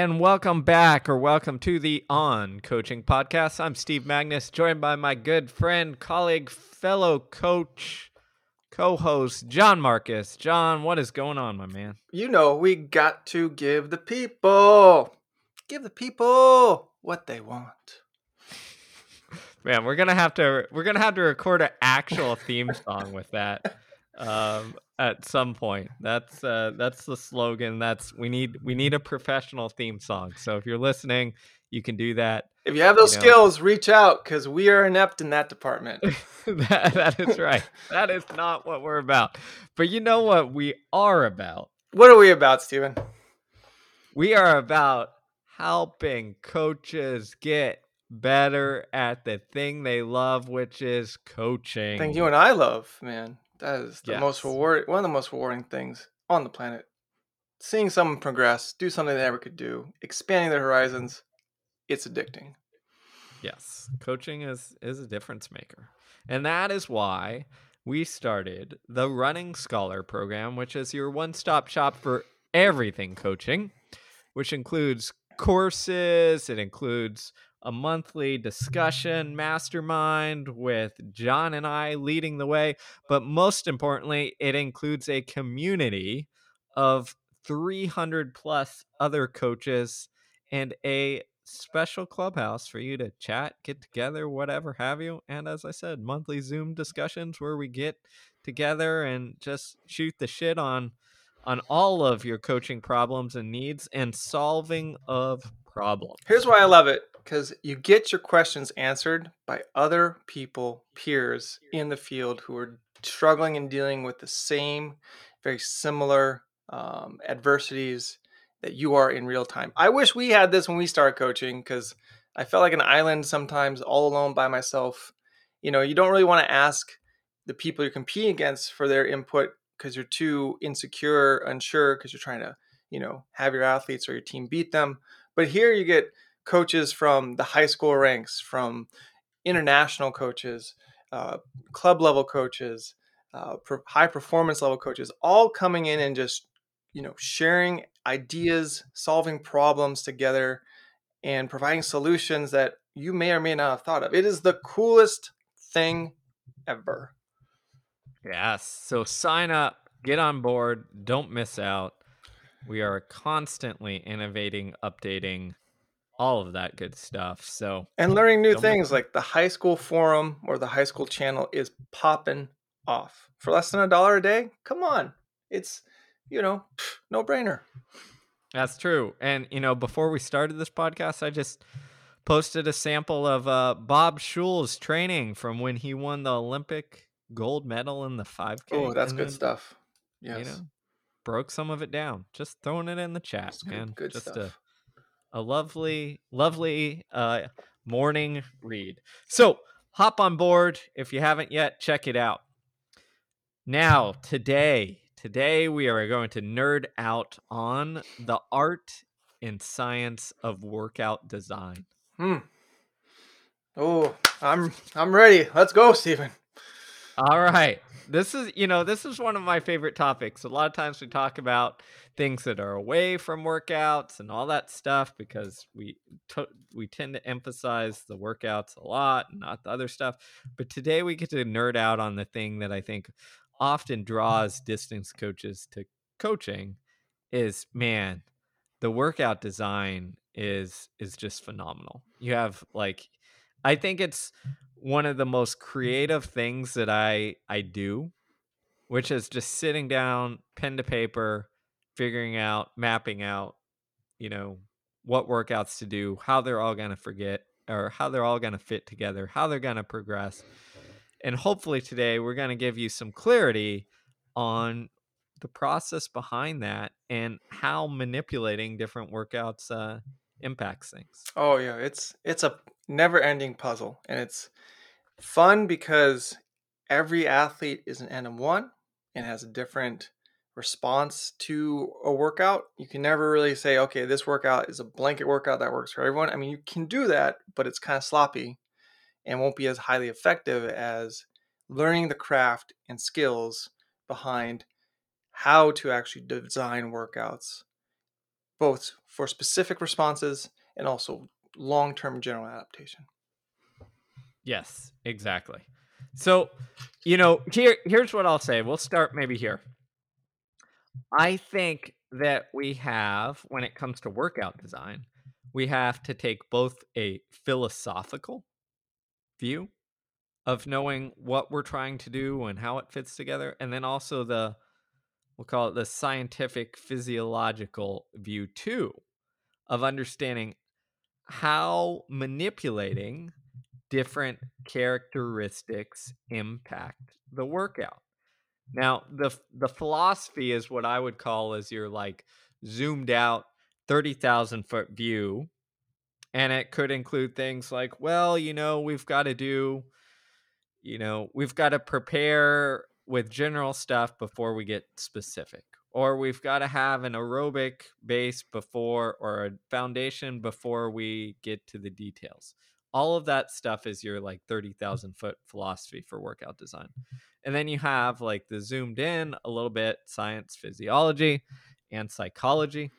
And welcome back, or welcome to the On Coaching Podcast. I'm Steve Magness, joined by my good friend, colleague, fellow coach, co host, Jon Marcus. John, what is going on, my man? You know, we got to give the people, give the people what they want. Man, we're gonna have to we're gonna have to record an actual theme song with that. Um, at some point. That's uh, that's the slogan. That's we need we need a professional theme song. So if you're listening, you can do that. If you have those you skills, reach out because we are inept in that department. that, that is right. that is not what we're about. But you know what we are about? What are we about, Steven? We are about helping coaches get better at the thing they love, which is coaching. Thing you and I love, man. That is the yes. most reward one of the most rewarding things on the planet. Seeing someone progress, do something they never could do, expanding their horizons, it's addicting. Yes. Coaching is is a difference maker. And that is why we started the Running Scholar program, which is your one-stop shop for everything coaching, which includes courses, it includes a monthly discussion mastermind with John and I leading the way. But most importantly, it includes a community of 300 plus other coaches and a special clubhouse for you to chat, get together, whatever have you. And as I said, monthly Zoom discussions where we get together and just shoot the shit on on all of your coaching problems and needs and solving of problems. Here's why I love it because you get your questions answered by other people, peers in the field who are struggling and dealing with the same, very similar um, adversities that you are in real time. I wish we had this when we started coaching because I felt like an island sometimes, all alone by myself. You know, you don't really want to ask the people you're competing against for their input because you're too insecure, unsure, because you're trying to, you know, have your athletes or your team beat them. But here you get coaches from the high school ranks, from international coaches, uh, club level coaches, uh, high performance level coaches, all coming in and just you know sharing ideas, solving problems together, and providing solutions that you may or may not have thought of. It is the coolest thing ever. Yes. So sign up, get on board, don't miss out. We are constantly innovating, updating all of that good stuff. So and learning new things like the high school forum or the high school channel is popping off for less than a dollar a day. Come on, it's you know no brainer. That's true. And you know, before we started this podcast, I just posted a sample of uh, Bob Schul's training from when he won the Olympic gold medal in the 5K. Oh, that's good then, stuff. Yes. You know, broke some of it down. Just throwing it in the chat, man. Good, good just stuff a lovely, lovely uh, morning read. So hop on board if you haven't yet. Check it out. Now, today, today we are going to nerd out on the art and science of workout design. Hmm. Oh, I'm I'm ready. Let's go, Stephen. All right. This is, you know, this is one of my favorite topics. A lot of times we talk about things that are away from workouts and all that stuff because we t- we tend to emphasize the workouts a lot, not the other stuff. But today we get to nerd out on the thing that I think often draws distance coaches to coaching is man, the workout design is is just phenomenal. You have like I think it's one of the most creative things that I I do, which is just sitting down, pen to paper, figuring out, mapping out, you know, what workouts to do, how they're all going to forget or how they're all going to fit together, how they're going to progress. And hopefully today we're going to give you some clarity on the process behind that and how manipulating different workouts uh, impacts things. Oh yeah, it's it's a never-ending puzzle, and it's fun because every athlete is an N-of-1 and has a different response to a workout. You can never really say, okay, this workout is a blanket workout that works for everyone. I mean, you can do that, but it's kind of sloppy and won't be as highly effective as learning the craft and skills behind how to actually design workouts both for specific responses and also long term general adaptation. Yes, exactly. So, you know, here here's what I'll say. We'll start maybe here. I think that we have when it comes to workout design, we have to take both a philosophical view of knowing what we're trying to do and how it fits together and then also the we'll call it the scientific physiological view too of understanding how manipulating different characteristics impact the workout. Now, the the philosophy is what I would call as your like zoomed out 30,000 foot view and it could include things like well, you know, we've got to do you know, we've got to prepare with general stuff before we get specific or we've got to have an aerobic base before or a foundation before we get to the details all of that stuff is your like 30,000 mm. foot philosophy for workout design. And then you have like the zoomed in a little bit science, physiology, and psychology.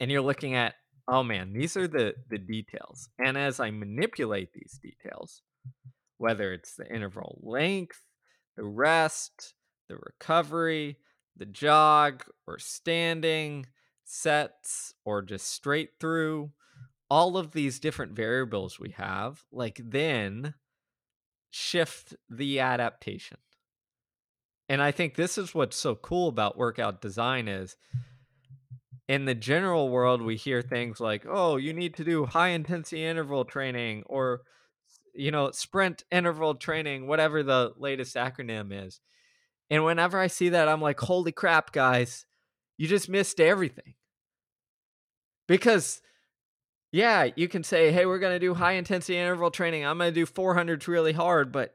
And you're looking at, oh man, these are the the details. And as I manipulate these details, whether it's the interval length, the rest, the recovery, the jog or standing, sets or just straight through, all of these different variables we have, like then shift the adaptation. And I think this is what's so cool about workout design is in the general world we hear things like, "Oh, you need to do high intensity interval training or you know, sprint interval training, whatever the latest acronym is." And whenever I see that, I'm like, "Holy crap, guys. You just missed everything." Because yeah, you can say, hey, we're going to do high intensity interval training. I'm going to do 400s really hard. But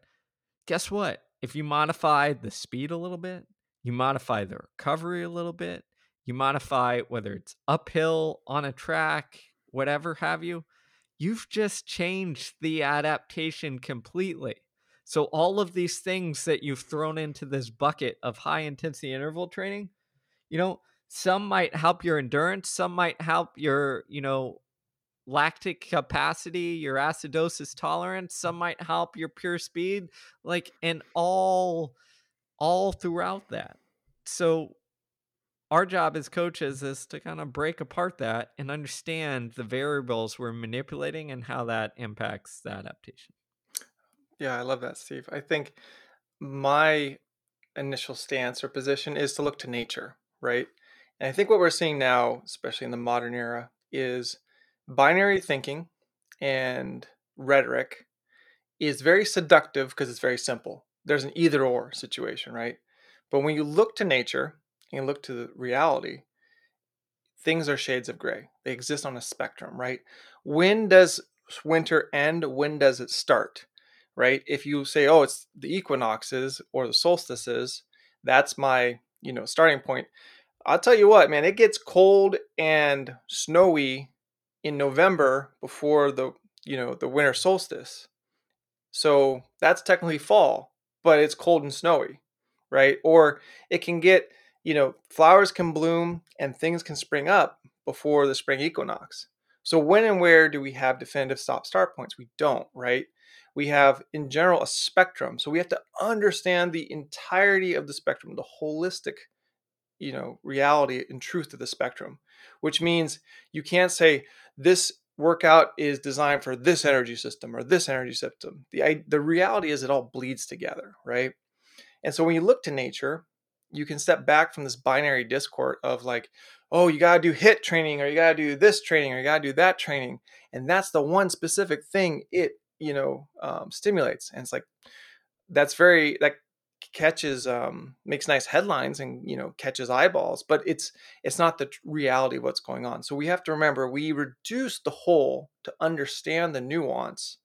guess what? If you modify the speed a little bit, you modify the recovery a little bit, you modify whether it's uphill on a track, whatever have you, you've just changed the adaptation completely. So, all of these things that you've thrown into this bucket of high intensity interval training, you know, some might help your endurance, some might help your, you know, lactic capacity, your acidosis tolerance, some might help your pure speed, like and all all throughout that. So our job as coaches is to kind of break apart that and understand the variables we're manipulating and how that impacts the adaptation. Yeah, I love that, Steve. I think my initial stance or position is to look to nature, right? And I think what we're seeing now, especially in the modern era, is binary thinking and rhetoric is very seductive because it's very simple. There's an either or situation, right? But when you look to nature and look to the reality, things are shades of gray. They exist on a spectrum, right? When does winter end? When does it start? Right? If you say, oh, it's the equinoxes or the solstices, that's my, you know, starting point. I'll tell you what, man, it gets cold and snowy in November before the you know the winter solstice. So that's technically fall, but it's cold and snowy, right? Or it can get, you know, flowers can bloom and things can spring up before the spring equinox. So when and where do we have definitive stop start points? We don't, right? We have in general a spectrum. So we have to understand the entirety of the spectrum, the holistic, you know, reality and truth of the spectrum, which means you can't say this workout is designed for this energy system or this energy system. The, the reality is it all bleeds together, right? And so when you look to nature, you can step back from this binary discord of like, oh, you got to do HIT training or you got to do this training or you got to do that training. And that's the one specific thing it, you know, um, stimulates. And it's like, that's very, that catches um, makes nice headlines and you know catches eyeballs but it's it's not the reality of what's going on so we have to remember we reduce the whole to understand the nuance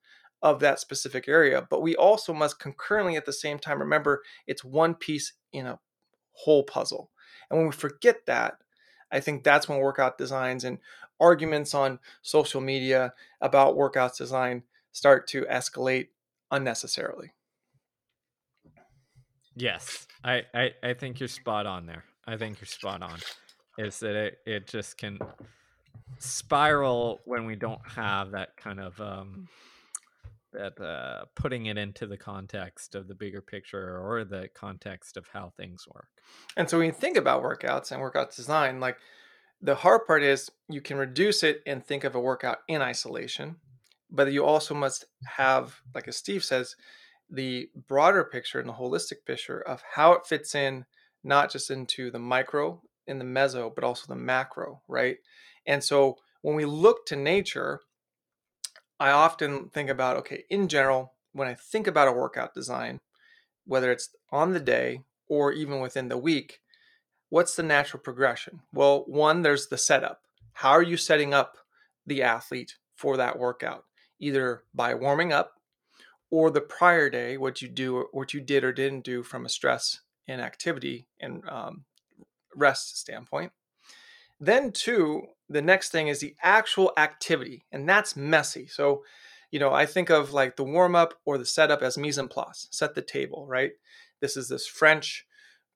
of that specific area but we also must concurrently at the same time remember it's one piece in a whole puzzle and when we forget that i think that's when workout designs and arguments on social media about workouts design start to escalate unnecessarily Yes, I, I, I think you're spot on there. I think you're spot on. is that it, it just can spiral when we don't have that kind of um that uh putting it into the context of the bigger picture or the context of how things work And so when you think about workouts and workout design, like the hard part is you can reduce it and think of a workout in isolation, but you also must have, like as Steve says, the broader picture and the holistic picture of how it fits in, not just into the micro in the meso, but also the macro, right? And so when we look to nature, I often think about okay, in general, when I think about a workout design, whether it's on the day or even within the week, what's the natural progression? Well, one, there's the setup. How are you setting up the athlete for that workout? Either by warming up or the prior day, what you do, what you did or didn't do from a stress and activity and um, rest standpoint. Then, two, the next thing is the actual activity, and that's messy. So, you know, I think of like the warm up or the setup as mise en place, set the table, right? This is this French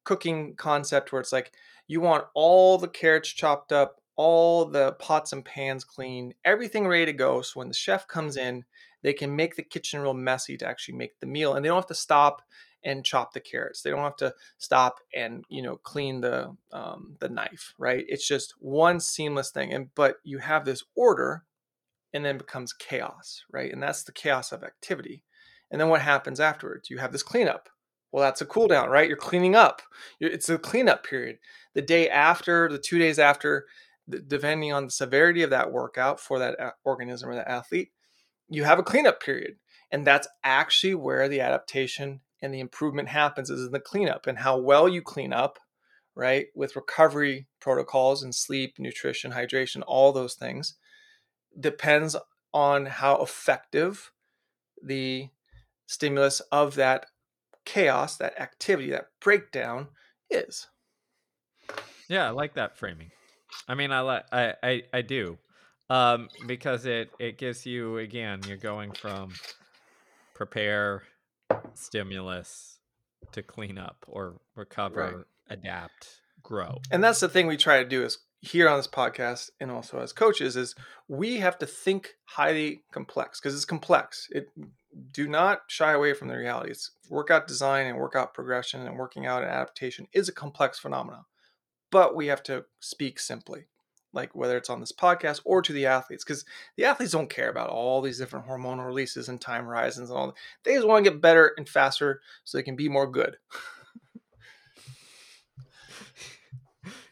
cooking concept where it's like you want all the carrots chopped up, all the pots and pans clean, everything ready to go. So when the chef comes in, they can make the kitchen real messy to actually make the meal, and they don't have to stop and chop the carrots. They don't have to stop and you know clean the um, the knife, right? It's just one seamless thing. And but you have this order, and then becomes chaos, right? And that's the chaos of activity. And then what happens afterwards? You have this cleanup. Well, that's a cool down, right? You're cleaning up. It's a cleanup period. The day after, the two days after, depending on the severity of that workout for that organism or that athlete, you have a cleanup period. And that's actually where the adaptation and the improvement happens is in the cleanup and how well you clean up, right? With recovery protocols and sleep, nutrition, hydration, all those things depends on how effective the stimulus of that chaos, that activity, that breakdown is. Yeah, I like that framing. I mean, I like I, I I do, um, because it it gives you again. You're going from prepare, stimulus, to clean up or recover, right. adapt, grow. And that's the thing we try to do is here on this podcast and also as coaches is we have to think highly complex because it's complex. It do not shy away from the reality. It's workout design and workout progression and working out and adaptation is a complex phenomenon. But we have to speak simply, like whether it's on this podcast or to the athletes, because the athletes don't care about all these different hormonal releases and time horizons and all. They just want to get better and faster so they can be more good.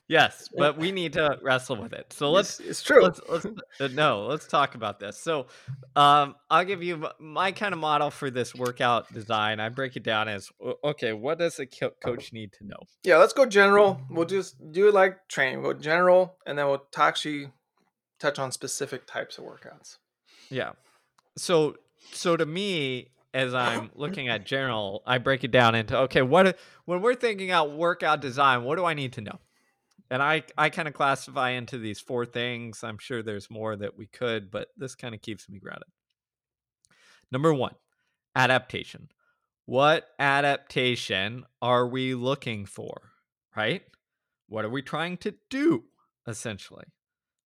Yes, but we need to wrestle with it. So let's. It's, it's true. Let's, let's uh, no. Let's talk about this. So, um, I'll give you my kind of model for this workout design. I break it down as okay. What does a coach need to know? Yeah, let's go general. We'll just do it like training. We'll go general, and then we'll actually touch on specific types of workouts. Yeah. So, so to me, as I'm looking at general, I break it down into okay. What when we're thinking out workout design, what do I need to know? And I I kind of classify into these four things. I'm sure there's more that we could, but this kind of keeps me grounded. Number 1, adaptation. What adaptation are we looking for, right? What are we trying to do essentially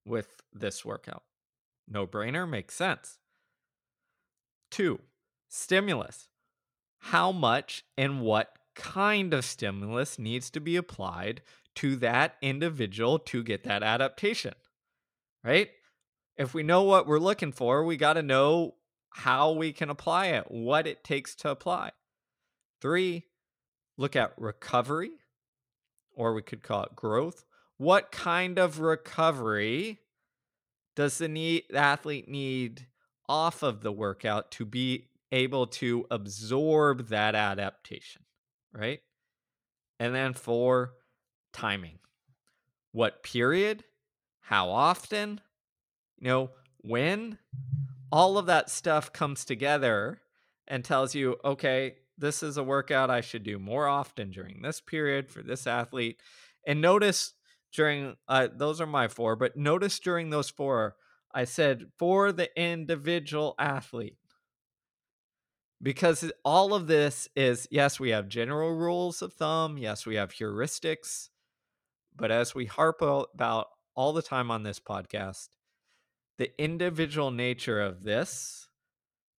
with this workout? No brainer makes sense. 2, stimulus. How much and what kind of stimulus needs to be applied to that individual to get that adaptation, right? If we know what we're looking for, we got to know how we can apply it, what it takes to apply. Three, look at recovery, or we could call it growth. What kind of recovery does the, need, athlete need off of the workout to be able to absorb that adaptation, right? And then four, timing. What period? How often? You know, when? All of that stuff comes together and tells you, okay, this is a workout I should do more often during this period for this athlete. And notice during, uh, those are my four, but notice during those four, I said for the individual athlete because all of this is yes we have general rules of thumb yes we have heuristics But as we harp about all the time on this podcast, the individual nature of this,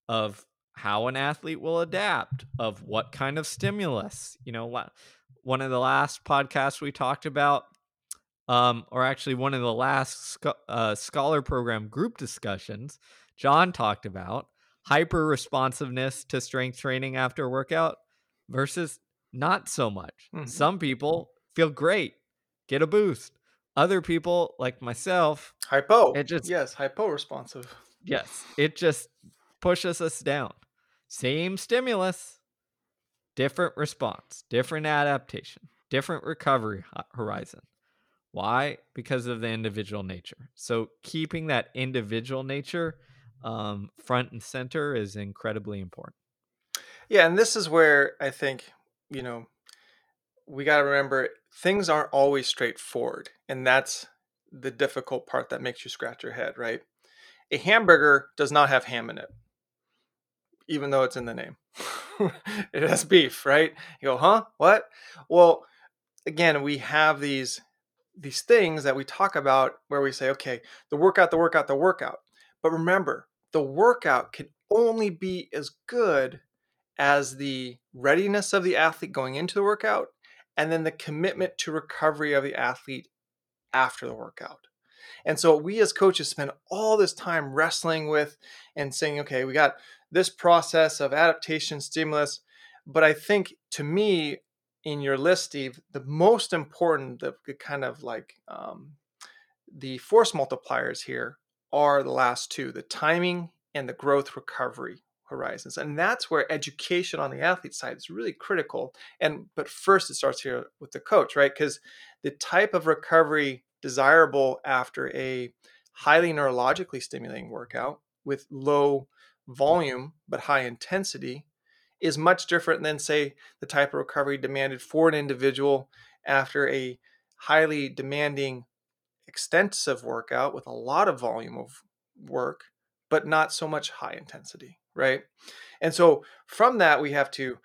of how an athlete will adapt, of what kind of stimulus, you know, one of the last podcasts we talked about, um, or actually one of the last uh, scholar program group discussions, John talked about hyper responsiveness to strength training after workout versus not so much. Mm-hmm. Some people feel great, get a boost. Other people, like myself, hypo. It just yes, hypo responsive. Yes, it just pushes us down. Same stimulus, different response, different adaptation, different recovery horizon. Why? Because of the individual nature. So keeping that individual nature um, front and center is incredibly important. Yeah, and this is where I think you know we got to remember things aren't always straightforward, and that's the difficult part that makes you scratch your head, right? A hamburger does not have ham in it, even though it's in the name. it has beef, right? You go, huh? What? Well, again, we have these these things that we talk about where we say, okay, the workout, the workout, the workout. But remember, the workout can only be as good as the readiness of the athlete going into the workout and then the commitment to recovery of the athlete after the workout. And so we as coaches spend all this time wrestling with and saying, okay, we got this process of adaptation, stimulus. But I think to me, in your list, Steve, the most important, the kind of like um, the force multipliers here are the last two the timing and the growth recovery horizons and that's where education on the athlete side is really critical and but first it starts here with the coach right? Because the type of recovery desirable after a highly neurologically stimulating workout with low volume but high intensity is much different than say the type of recovery demanded for an individual after a highly demanding extensive workout with a lot of volume of work, but not so much high intensity, right? And so from that, we have to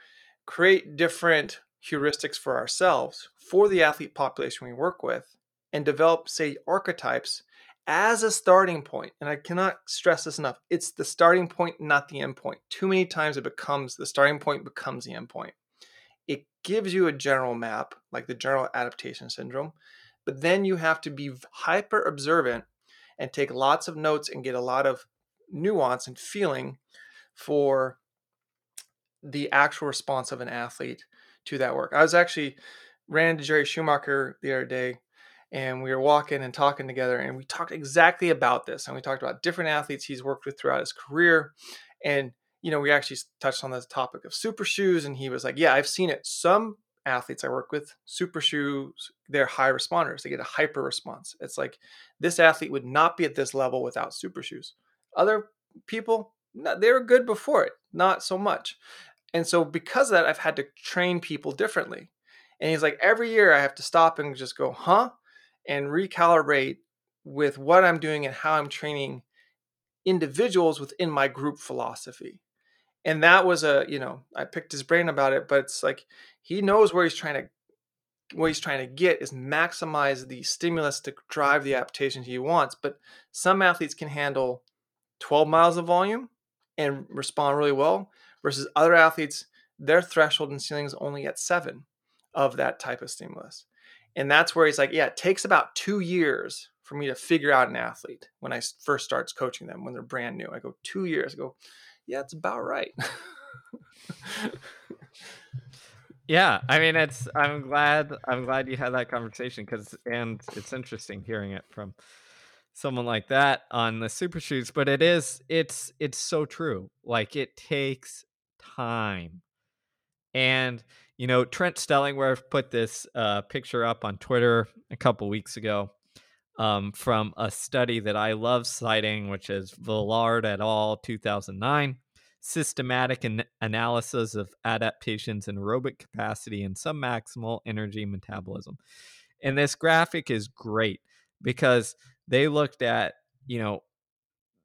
create different heuristics for ourselves for the athlete population we work with and develop, say, archetypes as a starting point. And I cannot stress this enough. It's the starting point, not the end point. Too many times it becomes the starting point becomes the end point. It gives you a general map, like the general adaptation syndrome, but then you have to be hyper observant and take lots of notes and get a lot of nuance and feeling for the actual response of an athlete to that work. I was actually ran into Jerry Schumacher the other day and we were walking and talking together and we talked exactly about this and we talked about different athletes he's worked with throughout his career and you know we actually touched on the topic of super shoes and he was like yeah i've seen it some athletes I work with, super shoes, they're high responders. They get a hyper response. It's like this athlete would not be at this level without super shoes. Other people, they were good before it, not so much. And so because of that, I've had to train people differently. And he's like, every year I have to stop and just go, huh? And recalibrate with what I'm doing and how I'm training individuals within my group philosophy and that was a you know i picked his brain about it but it's like he knows where he's trying to what he's trying to get is maximize the stimulus to drive the adaptation he wants but some athletes can handle 12 miles of volume and respond really well versus other athletes their threshold and ceiling is only at seven of that type of stimulus. And that's where he's like yeah it takes about two years for me to figure out an athlete when i first starts coaching them when they're brand new. I go two years. I go yeah, it's about right. yeah, I mean, it's. I'm glad. I'm glad you had that conversation because, and it's interesting hearing it from someone like that on the super shoes. But it is. It's. It's so true. Like it takes time, and you know, Trent Stellingwerff put this uh, picture up on Twitter a couple weeks ago um, from a study that I love citing, which is Vollaard et al. 2009 systematic an- analysis of adaptations in aerobic capacity and submaximal energy metabolism. And this graphic is great because they looked at, you know,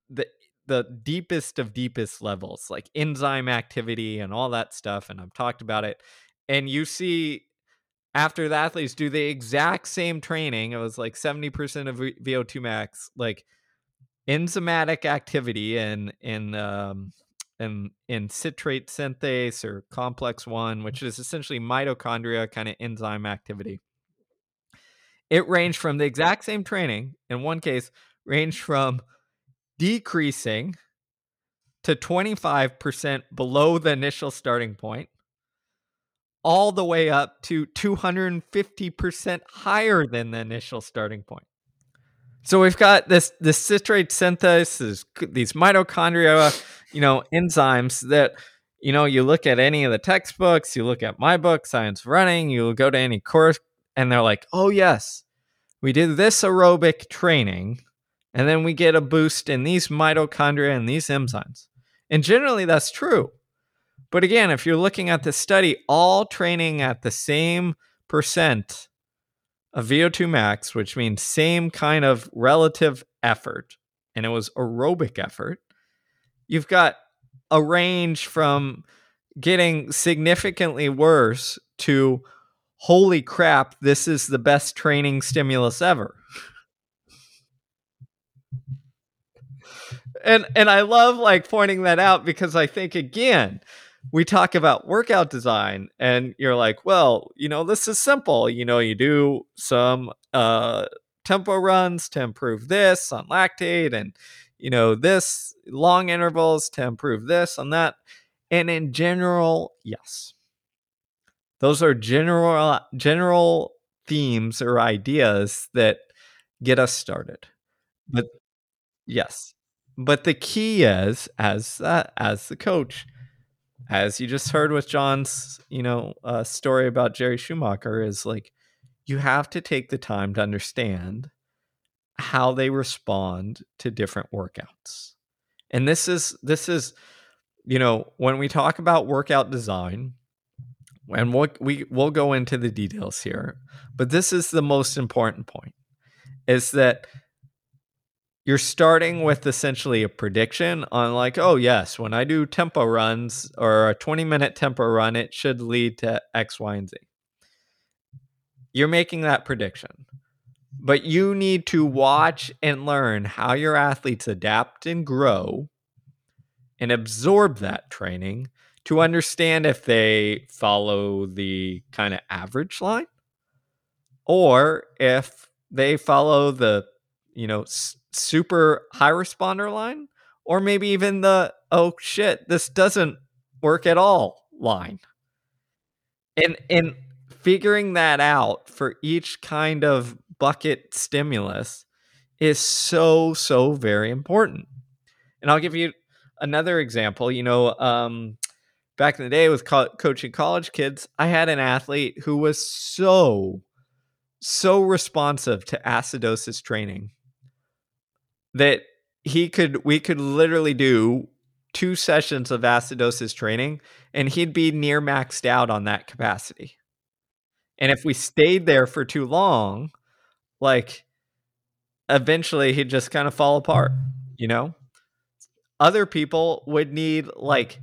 the the deepest of deepest levels, like enzyme activity and all that stuff. And I've talked about it. And you see after the athletes do the exact same training, it was like 70% of VO2 max, like enzymatic activity in in um in in citrate synthase or complex 1, which is essentially mitochondria kind of enzyme activity. It ranged from the exact same training, in one case, ranged from decreasing to 25% below the initial starting point all the way up to 250% higher than the initial starting point. So we've got this this citrate synthase, these mitochondria, you know, enzymes that you know, you look at any of the textbooks, you look at my book, Science Running, you go to any course, and they're like, oh, yes, we did this aerobic training, and then we get a boost in these mitochondria and these enzymes. And generally, that's true. But again, if you're looking at the study, all training at the same percent of VO2 max, which means same kind of relative effort, and it was aerobic effort, you've got a range from getting significantly worse to holy crap, this is the best training stimulus ever. and and I love like pointing that out because I think again, we talk about workout design and you're like, well, you know, this is simple. You know, you do some uh, tempo runs to improve this on lactate and, you know, this long intervals to improve this on that. And in general, yes. Those are general general themes or ideas that get us started. But yes. But the key is as uh, as the coach, as you just heard with John's, you know, uh, story about Jerry Schumacher, is like you have to take the time to understand how they respond to different workouts. And this is this is, you know, when we talk about workout design, and we'll, we we'll go into the details here, but this is the most important point: is that you're starting mm-hmm. with essentially a prediction on like oh yes when i do tempo runs or a 20 minute tempo run it should lead to x y and z. You're making that prediction but you need to watch and learn how your athletes adapt and grow and absorb that training to understand if they follow the kind of average line or if they follow the you know super high responder line or maybe even the oh shit this doesn't work at all line. And and figuring that out for each kind of bucket stimulus is so so very important. And i'll give you another example you know um, back in the day with co- coaching college kids i had an athlete who was so so responsive to acidosis training that he could we could literally do two sessions of acidosis training and he'd be near maxed out on that capacity. And if we stayed there for too long, like eventually he'd just kind of fall apart, you know? Other people would need like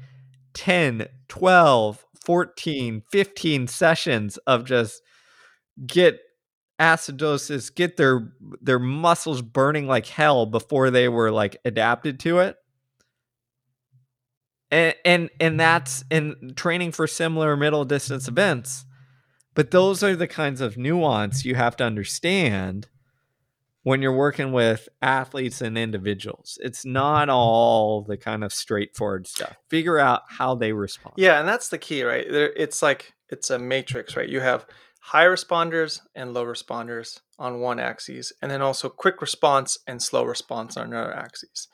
10, 12, 14, 15 sessions of just get acidosis get their their muscles burning like hell before they were like adapted to it. And and and that's in training for similar middle distance events. But those are the kinds of nuance you have to understand when you're working with athletes and individuals. It's not all the kind of straightforward stuff. Figure out how they respond. Yeah and that's the key right? It's like it's a matrix right? You have high responders and low responders on one axis, and then also quick response and slow response on another axis.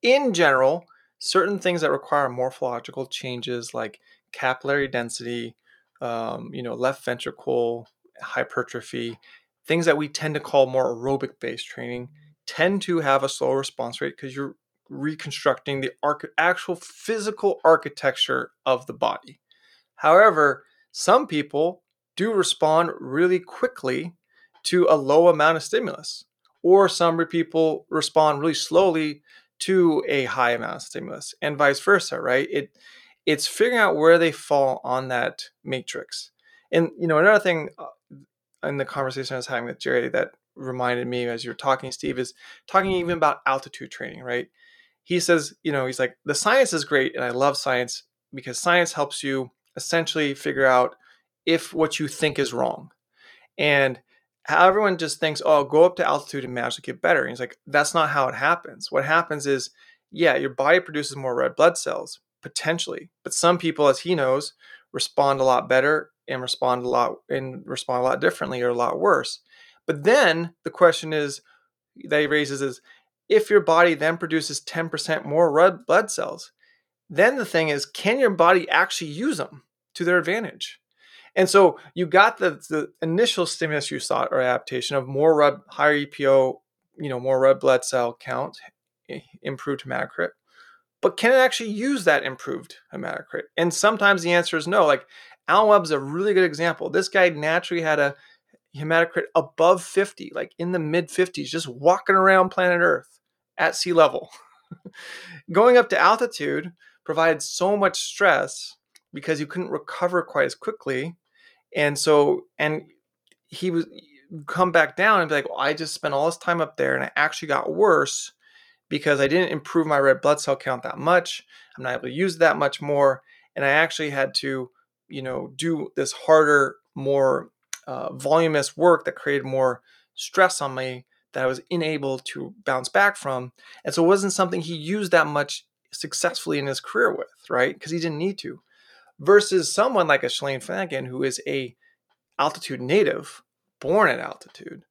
In general, certain things that require morphological changes like capillary density, um, you know, left ventricle hypertrophy, things that we tend to call more aerobic based training, tend to have a slow response rate because you're reconstructing the arch- actual physical architecture of the body. However, some people do respond really quickly to a low amount of stimulus, or some people respond really slowly to a high amount of stimulus, and vice versa, right? It it's figuring out where they fall on that matrix. And you know, another thing uh, in the conversation I was having with Jerry that reminded me as you're talking, Steve, is talking even about altitude training, right? He says, you know, he's like, the science is great, and I love science because science helps you essentially figure out if what you think is wrong. And how everyone just thinks, oh, go up to altitude and magically get better. And he's like, that's not how it happens. What happens is, yeah, your body produces more red blood cells, potentially. But some people, as he knows, respond a lot better and respond a lot and respond a lot differently or a lot worse. But then the question is that he raises is if your body then produces 10% more red blood cells, then the thing is, can your body actually use them to their advantage? And so you got the, the initial stimulus you sought or adaptation of more red, higher EPO, you know, more red blood cell count, improved hematocrit. But can it actually use that improved hematocrit? And sometimes the answer is no. Like Alan Webb's a really good example. This guy naturally had a hematocrit above 50, like in the mid 50s, just walking around planet Earth at sea level. Going up to altitude provided so much stress because you couldn't recover quite as quickly. And so, and he was come back down and be like, well, I just spent all this time up there and I actually got worse because I didn't improve my red blood cell count that much. I'm not able to use that much more. And I actually had to, you know, do this harder, more uh, voluminous work that created more stress on me that I was unable to bounce back from. And so it wasn't something he used that much successfully in his career with, right? Because he didn't need to. Versus someone like a Shalane Flanagan, who is a altitude native, born at altitude,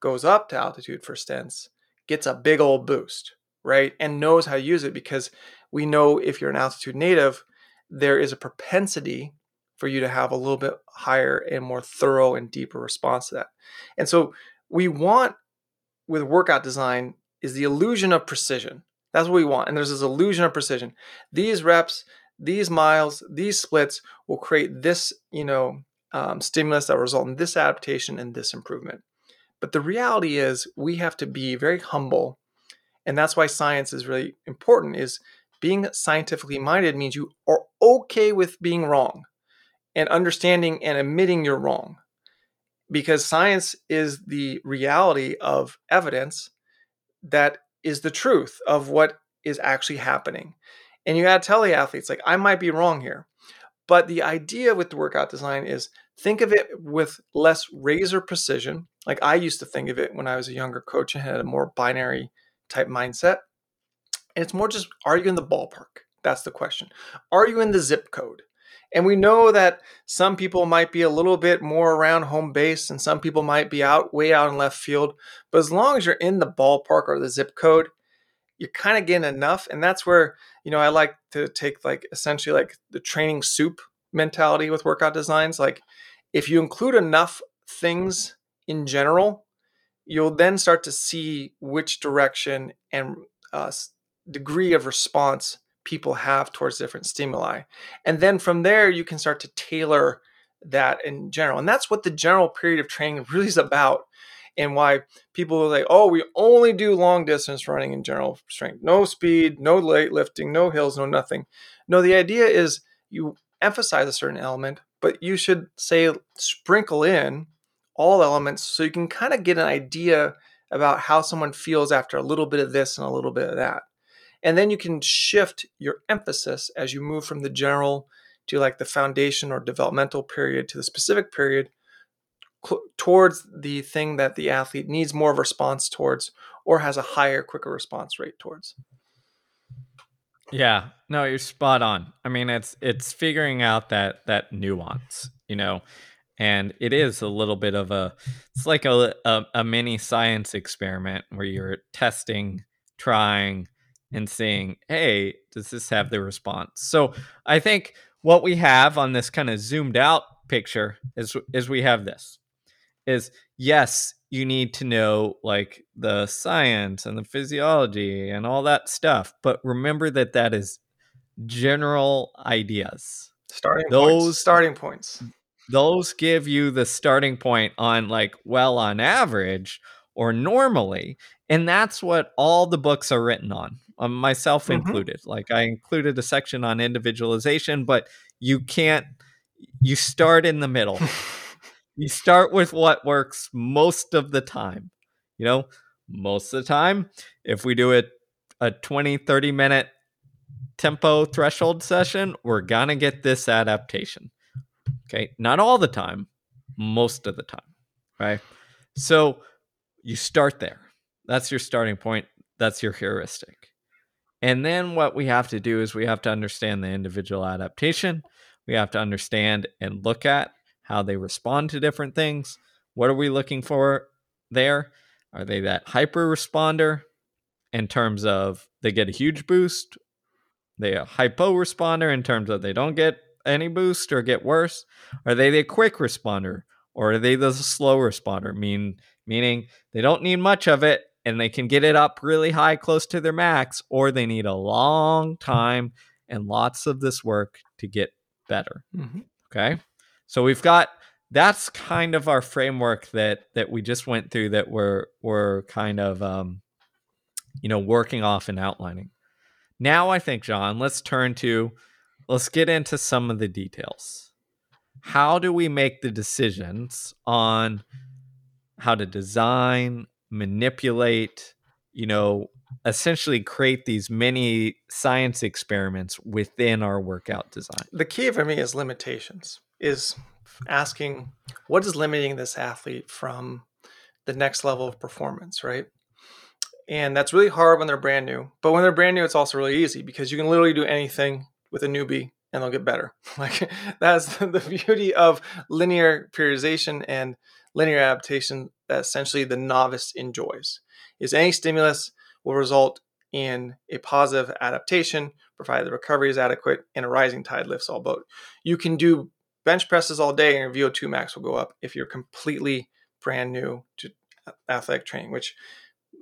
goes up to altitude for stents, gets a big old boost, right? And knows how to use it because we know if you're an altitude native, there is a propensity for you to have a little bit higher and more thorough and deeper response to that. And so we want with workout design is the illusion of precision. That's what we want. And there's this illusion of precision. These reps, these miles, these splits will create this, you know, um, stimulus that will result in this adaptation and this improvement. But the reality is we have to be very humble. And that's why science is really important is being scientifically minded means you are okay with being wrong and understanding and admitting you're wrong. Because science is the reality of evidence that is the truth of what is actually happening. And you got to tell the athletes, like, I might be wrong here. But the idea with the workout design is think of it with less razor precision. Like I used to think of it when I was a younger coach and had a more binary type mindset. And it's more just are you in the ballpark? That's the question. Are you in the zip code? And we know that some people might be a little bit more around home base and some people might be out way out in left field. But as long as you're in the ballpark or the zip code, you're kind of getting enough. And that's where, you know, I like to take like essentially like the training soup mentality with workout designs. Like if you include enough things in general, you'll then start to see which direction and uh, degree of response people have towards different stimuli. And then from there, you can start to tailor that in general. And that's what the general period of training really is about. And why people are like, oh, we only do long distance running in general strength. No speed, no light lifting, no hills, no nothing. No, the idea is you emphasize a certain element, but you should say sprinkle in all elements so you can kind of get an idea about how someone feels after a little bit of this and a little bit of that. And then you can shift your emphasis as you move from the general to like the foundation or developmental period to the specific period cl- towards the thing that the athlete needs more of response towards or has a higher, quicker response rate towards. Yeah, no, you're spot on. I mean, it's it's figuring out that that nuance, you know, and it is a little bit of a it's like a a, a mini science experiment where you're testing, trying, and seeing, hey, does this have the response? So I think what we have on this kind of zoomed out picture is is we have this is yes you need to know like the science and the physiology and all that stuff but remember that that is general ideas starting those points. starting points those give you the starting point on like well on average or normally and that's what all the books are written on um, myself mm-hmm. included. Like I included a section on individualization, but you can't you start in the middle. you start with what works most of the time. You know, most of the time, if we do it a 20, 30 minute tempo threshold session, we're going to get this adaptation. Okay. Not all the time, most of the time. Right. So you start there. That's your starting point. That's your heuristic. And then what we have to do is we have to understand the individual adaptation. We have to understand and look at how they respond to different things. What are we looking for there? Are they that hyper responder in terms of they get a huge boost? They a hypo responder in terms of they don't get any boost or get worse? Are they the quick responder or are they the slow responder? Mean meaning they don't need much of it and they can get it up really high close to their max or they need a long time and lots of this work to get better. Mm-hmm. Okay? So we've got that's kind of our framework that that we just went through that we're we're kind of um you know working off and outlining. Now I think Jon, let's turn to let's get into some of the details. How do we make the decisions on how to design, manipulate, you know, essentially create these many science experiments within our workout design? The key for me is limitations. Is asking what is limiting this athlete from the next level of performance, right? And that's really hard when they're brand new. But when they're brand new, it's also really easy because you can literally do anything with a newbie and they'll get better. Like that's the beauty of linear periodization and linear adaptation that essentially the novice enjoys. Is any stimulus will result in a positive adaptation, provided the recovery is adequate and a rising tide lifts all boat. You can do bench presses all day and your VO2 max will go up if you're completely brand new to athletic training, which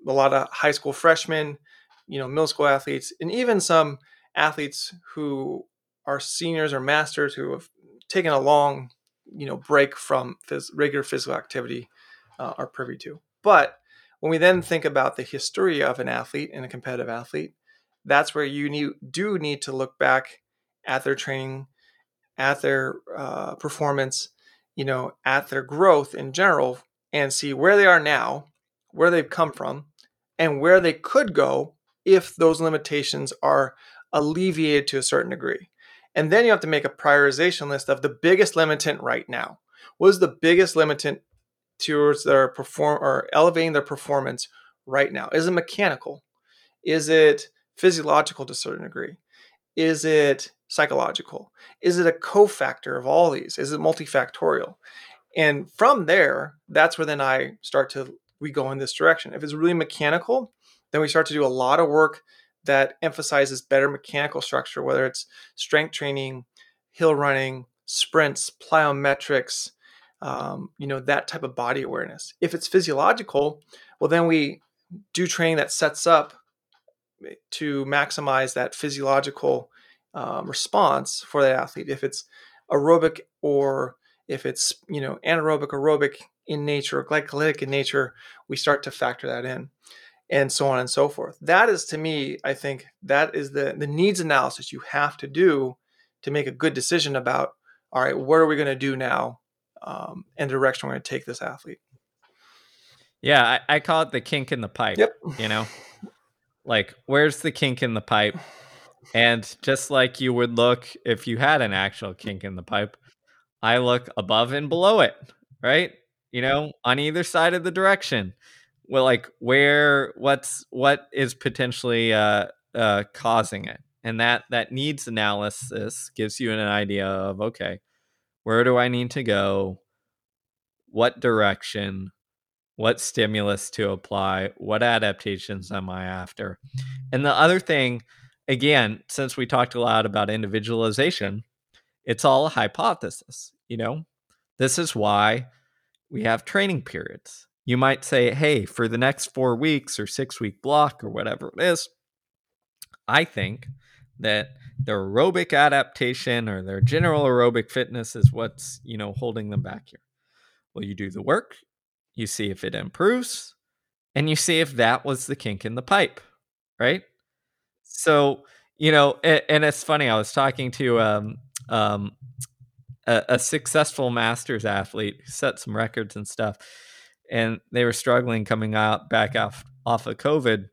a lot of high school freshmen, you know, middle school athletes, and even some athletes who are seniors or masters who have taken a long, you know, break from phys- regular physical activity uh, are privy to. But when we then think about the history of an athlete and a competitive athlete, that's where you need, do need to look back at their training at their uh, performance, you know, at their growth in general, and see where they are now, where they've come from, and where they could go if those limitations are alleviated to a certain degree. And then you have to make a prioritization list of the biggest limitant right now. What is the biggest limitant towards their perform or elevating their performance right now? Is it mechanical? Is it physiological to a certain degree? Is it psychological? Is it a cofactor of all these? Is it multifactorial? And from there, that's where then I start to we go in this direction. If it's really mechanical, then we start to do a lot of work that emphasizes better mechanical structure, whether it's strength training, hill running, sprints, plyometrics, um, you know, that type of body awareness. If it's physiological, well, then we do training that sets up to maximize that physiological um, response for that athlete. If it's aerobic or if it's you know anaerobic, aerobic in nature, or glycolytic in nature, we start to factor that in, and so on and so forth. That is to me, I think that is the the needs analysis you have to do to make a good decision about. All right, what are we going to do now, um, and the direction we're going to take this athlete. Yeah, I, I call it the kink in the pipe. Yep. You know, like where's the kink in the pipe? And just like you would look if you had an actual kink in the pipe, I look above and below it, right? You know, on either side of the direction. Well, like where what's what is potentially uh uh causing it. And that that needs analysis gives you an idea of okay, where do I need to go? What direction? What stimulus to apply? What adaptations am I after? And the other thing again, since we talked a lot about individualization, it's all a hypothesis. You know, this is why we have training periods. You might say, hey, for the next four weeks or six week block or whatever it is, I think that their aerobic adaptation or their general aerobic fitness is what's, you know, holding them back here. Well, you do the work, you see if it improves, and you see if that was the kink in the pipe, right? So, you know, and, and it's funny, I was talking to um, um, a, a successful masters athlete who set some records and stuff, and they were struggling coming out back off off of COVID,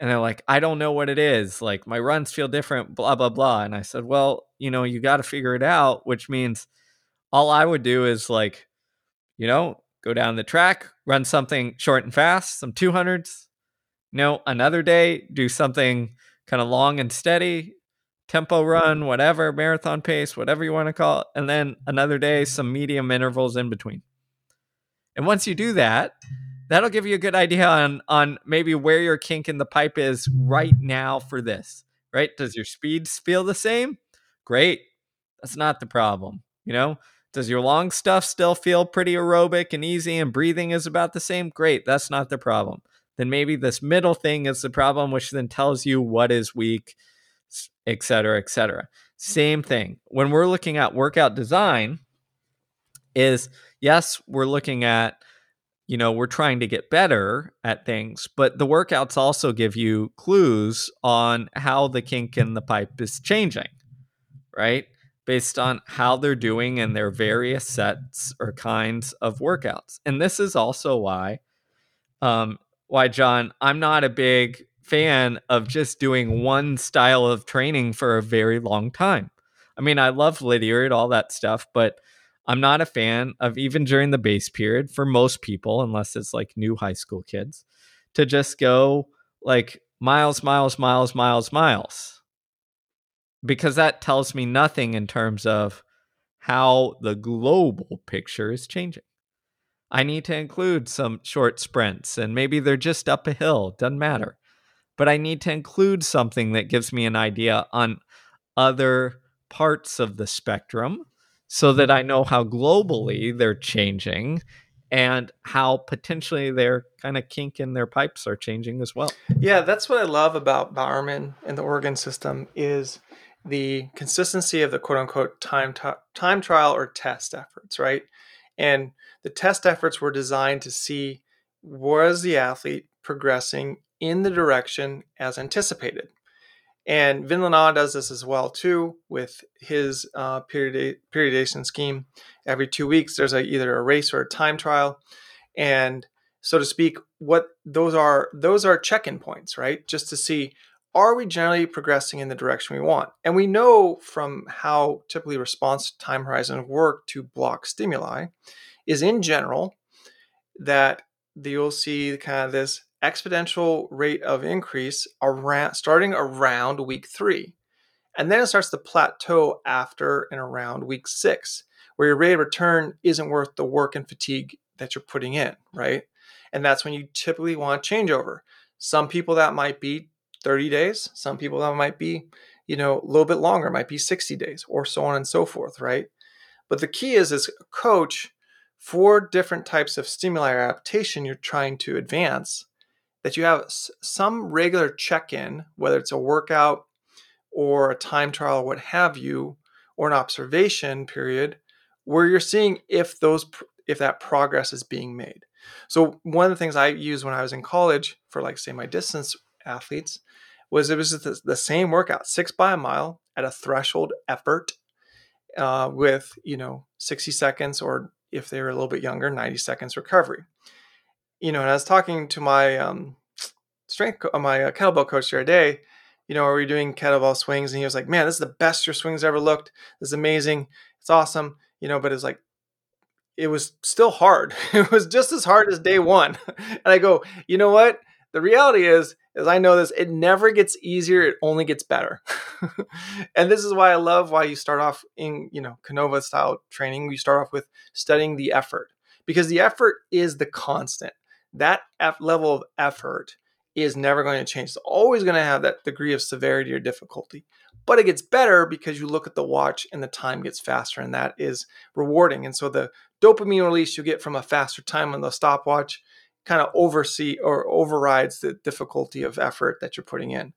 and they're like, I don't know what it is. Like my runs feel different, blah blah blah. And I said, well, you know, you got to figure it out, which means all I would do is like, you know, go down the track, run something short and fast, some 200s. You know, another day, do something kind of long and steady, tempo run, whatever, marathon pace, whatever you want to call it. And then another day, some medium intervals in between. And once you do that, that'll give you a good idea on on maybe where your kink in the pipe is right now for this. Right? Does your speeds feel the same? Great. That's not the problem. You know, does your long stuff still feel pretty aerobic and easy and breathing is about the same? Great, that's not the problem. Then maybe this middle thing is the problem, which then tells you what is weak, et cetera, et cetera. Mm-hmm. Same thing. When we're looking at workout design, is yes, we're looking at, you know, we're trying to get better at things, but the workouts also give you clues on how the kink in the pipe is changing, right? Based on how they're doing in their various sets or kinds of workouts. And this is also why um why Jon, I'm not a big fan of just doing one style of training for a very long time. I mean, I love Lydiard, all that stuff, but I'm not a fan of even during the base period for most people, unless it's like new high school kids, to just go like miles, miles, miles, miles, miles because that tells me nothing in terms of how the global picture is changing. I need to include some short sprints and maybe they're just up a hill, doesn't matter. But I need to include something that gives me an idea on other parts of the spectrum so that I know how globally they're changing and how potentially their kind of kink in their pipes are changing as well. Yeah, that's what I love about Bowerman and the Oregon system is the consistency of the quote unquote time t- time trial or test efforts, right? And the test efforts were designed to see was the athlete progressing in the direction as anticipated. And Vinland does this as well too with his uh, period periodization scheme. Every two weeks, there's a, either a race or a time trial, and so to speak, what those are those are check-in points, right? Just to see are we generally progressing in the direction we want? And we know from how typically response time horizon work to block stimuli is in general that you'll see kind of this exponential rate of increase around starting around week three. And then it starts to plateau after and around week six, where your rate of return isn't worth the work and fatigue that you're putting in, right? And that's when you typically want changeover. Some people that might be 30 days. Some people that might be, you know, a little bit longer, might be 60 days or so on and so forth, right? But the key is as a coach, for different types of stimuli or adaptation you're trying to advance, that you have some regular check-in, whether it's a workout or a time trial or what have you, or an observation period, where you're seeing if those if that progress is being made. So one of the things I used when I was in college for like say my distance athletes was it was the, the same workout, six by a mile at a threshold effort uh, with, you know, 60 seconds or if they were a little bit younger, 90 seconds recovery. You know, and I was talking to my um, strength, uh, my kettlebell coach the other day, you know, are we doing kettlebell swings? And he was like, man, this is the best your swings ever looked. This is amazing. It's awesome. You know, but it's like, it was still hard. it was just as hard as day one. and I go, you know what? The reality is, as I know this, it never gets easier, it only gets better. and this is why I love why you start off in, you know, Canova style training. You start off with studying the effort because the effort is the constant. That F level of effort is never going to change. It's always going to have that degree of severity or difficulty. But it gets better because you look at the watch and the time gets faster, and that is rewarding. And so the dopamine release you get from a faster time on the stopwatch kind of oversee or overrides the difficulty of effort that you're putting in.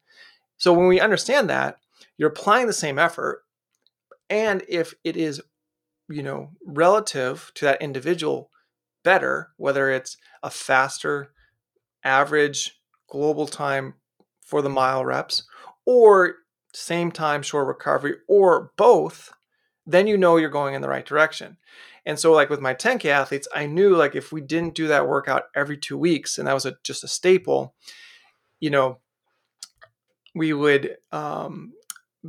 So when we understand that, you're applying the same effort and if it is you know relative to that individual better whether it's a faster average global time for the mile reps or same time short recovery or both then you know you're going in the right direction. And so, like with my 10K athletes, I knew like if we didn't do that workout every two weeks, and that was a, just a staple, you know, we would um,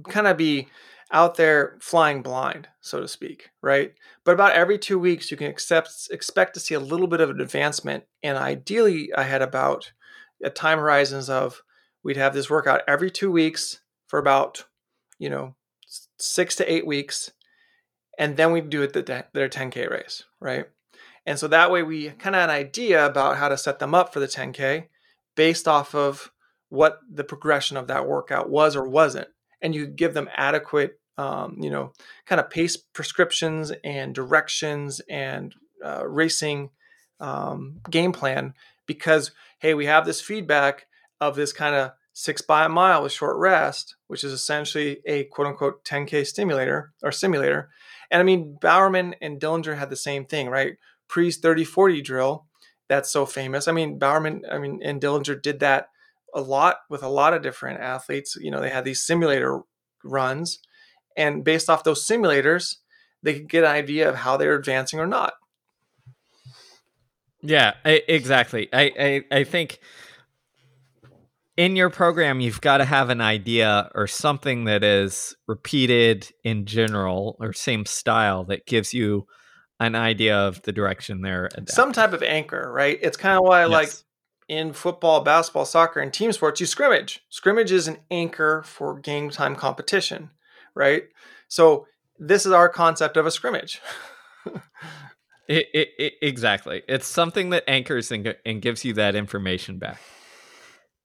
kind of be out there flying blind, so to speak, right? But about every two weeks, you can accept, expect to see a little bit of an advancement. And ideally, I had about a time horizons of we'd have this workout every two weeks for about, you know, six to eight weeks. And then we'd do it the, their 10K race, right? And so that way we kind of had an idea about how to set them up for the 10K based off of what the progression of that workout was or wasn't and you give them adequate um, you know kind of pace prescriptions and directions and uh, racing um, game plan because hey we have this feedback of this kind of six by a mile with short rest which is essentially a quote unquote 10k stimulator or simulator and i mean bowerman and dellinger had the same thing right pre's 30 40 drill that's so famous i mean bowerman i mean and dellinger did that a lot with a lot of different athletes. You know, they had these simulator runs, and based off those simulators, they could get an idea of how they're advancing or not. Yeah, I, exactly. I, I I think in your program you've got to have an idea or something that is repeated in general or same style that gives you an idea of the direction they're adapting. some type of anchor right it's kind of why yes. like in football, basketball, soccer, and team sports, you scrimmage. Scrimmage is an anchor for game time competition, right? So this is our concept of a scrimmage. it, it, it, exactly. It's something that anchors and, and gives you that information back.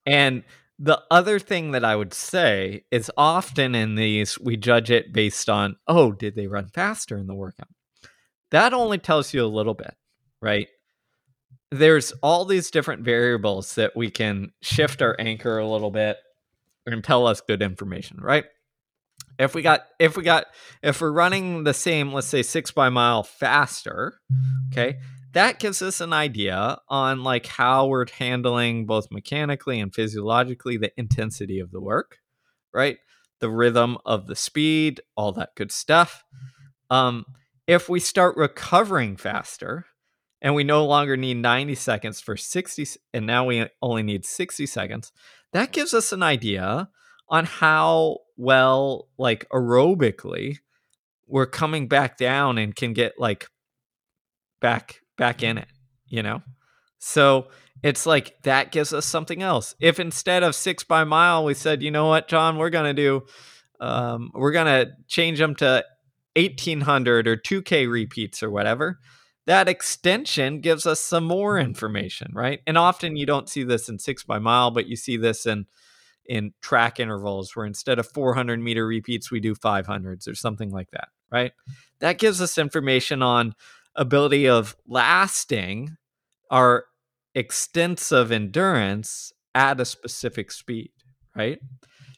And the other thing that I would say is often in these, we judge it based on, oh, did they run faster in the workout? That only tells you a little bit, right? there's all these different variables that we can shift our anchor a little bit and tell us good information, right? If we got if we got if we're running the same, let's say six by mile faster, okay, that gives us an idea on like how we're handling both mechanically and physiologically the intensity of the work, right? The rhythm of the speed, all that good stuff. Um, if we start recovering faster, and we no longer need 90 seconds for 60 and now we only need 60 seconds that gives us an idea on how well like aerobically we're coming back down and can get like back back in it you know so it's like that gives us something else if instead of six by mile we said you know what john we're gonna do um, we're gonna change them to 1800 or 2k repeats or whatever that extension gives us some more information, right? And often you don't see this in six by mile, but you see this in in track intervals where instead of 400 meter repeats, we do 500s or something like that, right? That gives us information on ability of lasting our extensive endurance at a specific speed, right?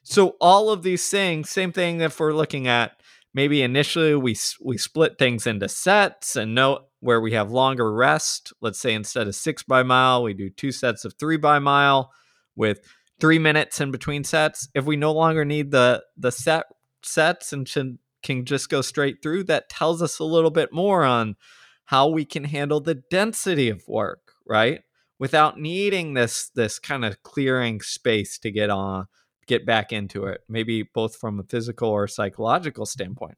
So all of these things, same thing if we're looking at maybe initially we we split things into sets and know where we have longer rest. Let's say instead of six by mile, we do two sets of three by mile with three minutes in between sets. If we no longer need the the set sets and can, can just go straight through, that tells us a little bit more on how we can handle the density of work, right? Without needing this this kind of clearing space to get on get back into it, maybe both from a physical or psychological standpoint.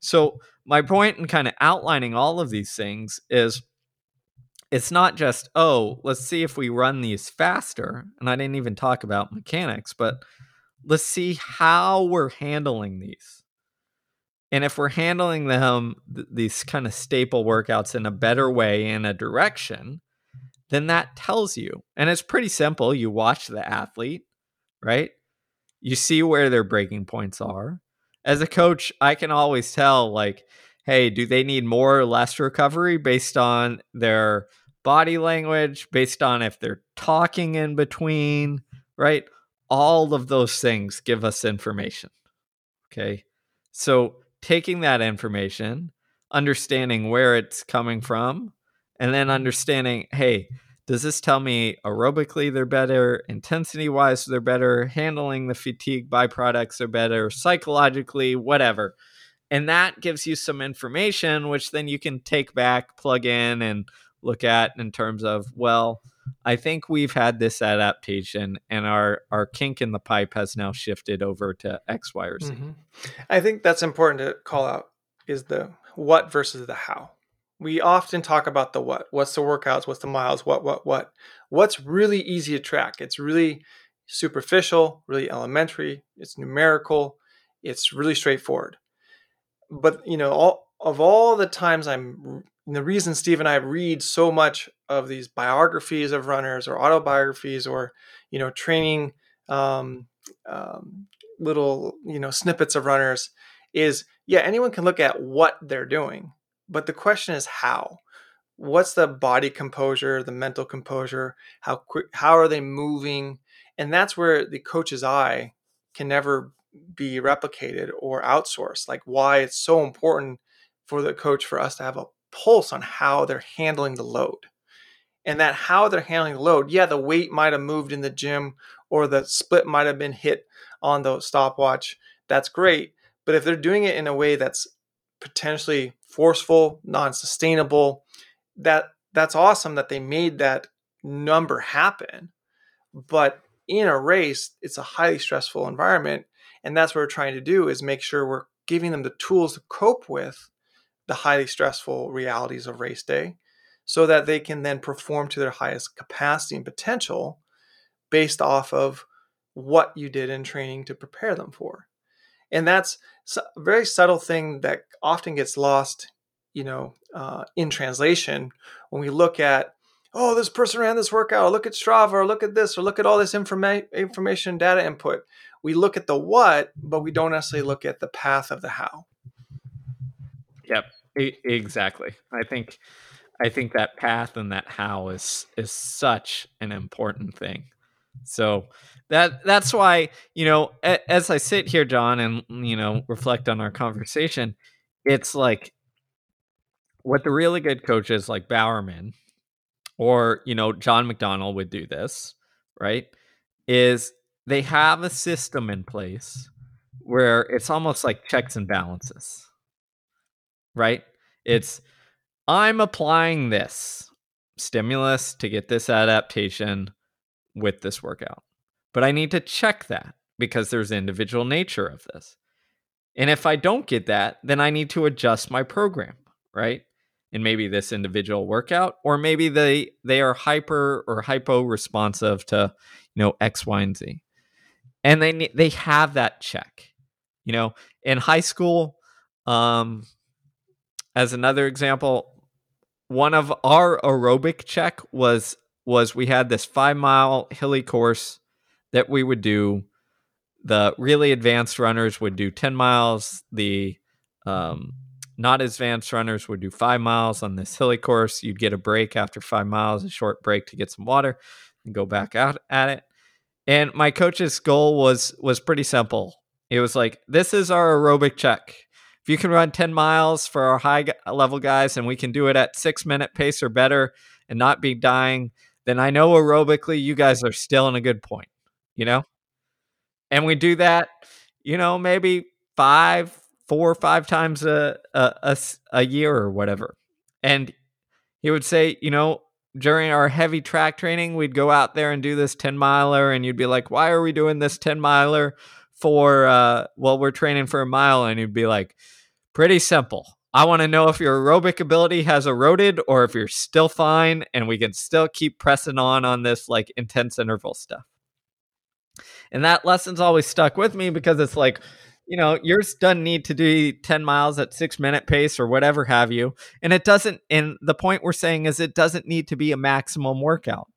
So, my point in kind of outlining all of these things is it's not just, oh, let's see if we run these faster. And I didn't even talk about mechanics, but let's see how we're handling these. And if we're handling them, th- these kind of staple workouts in a better way, in a direction, then that tells you. And it's pretty simple. You watch the athlete, right? You see where their breaking points are as a coach, I can always tell like, hey, do they need more or less recovery based on their body language, based on if they're talking in between, right? All of those things give us information. Okay. So taking that information, understanding where it's coming from, and then understanding, hey, does this tell me aerobically they're better, intensity wise they're better, handling the fatigue byproducts are better, psychologically, whatever? and that gives you some information which then you can take back plug in and look at in terms of well i think we've had this adaptation and our our kink in the pipe has now shifted over to x y or z Mhm. I think that's important to call out is the what versus the how. We often talk about the what. What's the workouts? What's the miles? What, what, what? What's really easy to track? It's really superficial, really elementary, it's numerical, it's really straightforward. But, you know, all of all the times I'm and the reason Steve and I read so much of these biographies of runners or autobiographies or, you know, training um, um, little, you know, snippets of runners is yeah, anyone can look at what they're doing, but the question is how. What's the body composure, the mental composure? How quick? How are they moving? And that's where the coach's eye can never be replicated or outsourced. Like why it's so important for the coach for us to have a pulse on how they're handling the load. And that how they're handling the load, yeah, the weight might have moved in the gym or the split might have been hit on the stopwatch. That's great. But if they're doing it in a way that's potentially forceful, non-sustainable, that that's awesome that they made that number happen. But in a race, it's a highly stressful environment. And that's what we're trying to do is make sure we're giving them the tools to cope with the highly stressful realities of race day so that they can then perform to their highest capacity and potential based off of what you did in training to prepare them for. And that's a very subtle thing that often gets lost, you know, uh, in translation when we look at, oh, this person ran this workout, or look at Strava, or look at this, or look at all this informa- information data input. We look at the what, but we don't necessarily look at the path of the how. Yep, exactly. I think I think that path and that how is is such an important thing. So that that's why you know a, as I sit here, Jon, and you know reflect on our conversation, it's like what the really good coaches like Bowerman or you know John McDonald would do this, right? Is they have a system in place where it's almost like checks and balances, right? It's I'm applying this stimulus to get this adaptation with this workout. But I need to check that because there's individual nature of this. And if I don't get that, then I need to adjust my program, right? And maybe this individual workout, or maybe they they are hyper or hypo responsive to you know X, Y, and Z, and they they have that check. You know, in high school, um, as another example, one of our aerobic check was was we had this five mile hilly course that we would do. The really advanced runners would do 10 miles. The um, not advanced runners would do five miles on this hilly course. You'd get a break after five miles, a short break to get some water and go back out at it. And my coach's goal was was pretty simple. It was like, this is our aerobic check. If you can run 10 miles for our high uh, level guys and we can do it at six minute pace or better and not be dying, then I know aerobically you guys are still in a good point, you know? And we do that, you know, maybe five, four or five times a, a, a, a year or whatever. And he would say, you know, during our heavy track training, we'd go out there and do this 10 miler, and you'd be like, why are we doing this 10 miler for, uh, well, we're training for a mile? And you'd be like, pretty simple. I want to know if your aerobic ability has eroded or if you're still fine and we can still keep pressing on on this like intense interval stuff. And that lesson's always stuck with me because it's like, you know, yours doesn't need to do 10 miles at six minute pace or whatever have you. And it doesn't, and the point we're saying is it doesn't need to be a maximum workout.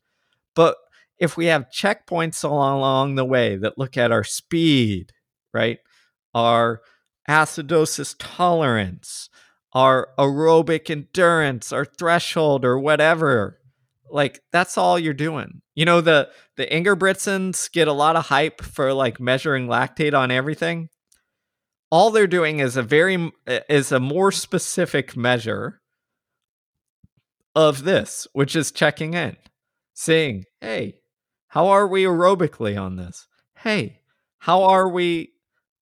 But if we have checkpoints along, the way that look at our speed, right? Our acidosis tolerance, our aerobic endurance, our threshold, or whatever. Like that's all you're doing. You know the the Ingebrigtsens get a lot of hype for like measuring lactate on everything. All they're doing is a very is a more specific measure of this, which is checking in, saying, "Hey, how are we aerobically on this? Hey, how are we